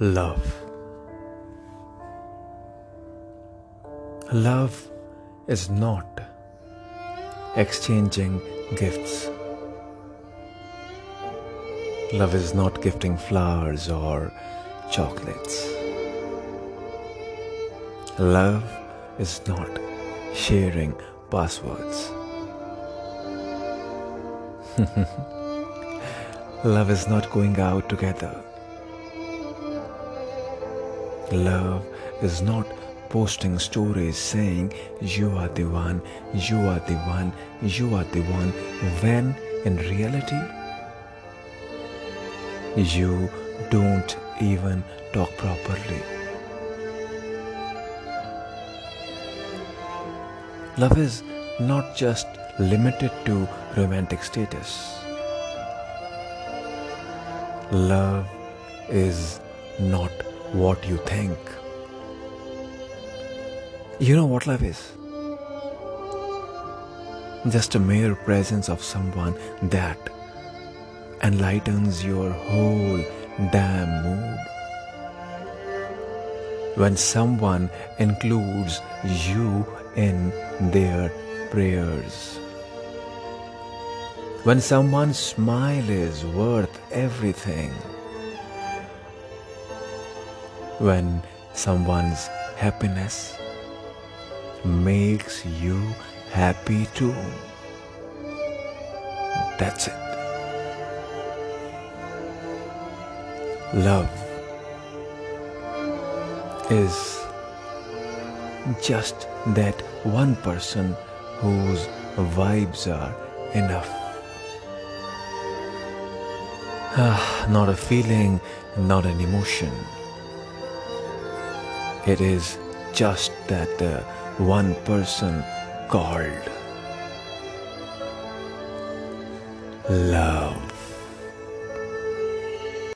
Love. Love is not exchanging gifts. Love is not gifting flowers or chocolates. Love is not sharing passwords. Love is not going out together. Love is not posting stories saying, You are the one, you are the one, you are the one, when in reality, you don't even talk properly. Love is not just limited to romantic status. Love is not what you think. You know what love is? Just a mere presence of someone that enlightens your whole damn mood. When someone includes you in their prayers. When someone's smile is worth everything when someone's happiness makes you happy too. That's it. Love is just that one person whose vibes are enough. Ah, not a feeling, not an emotion. It is just that uh, one person called love.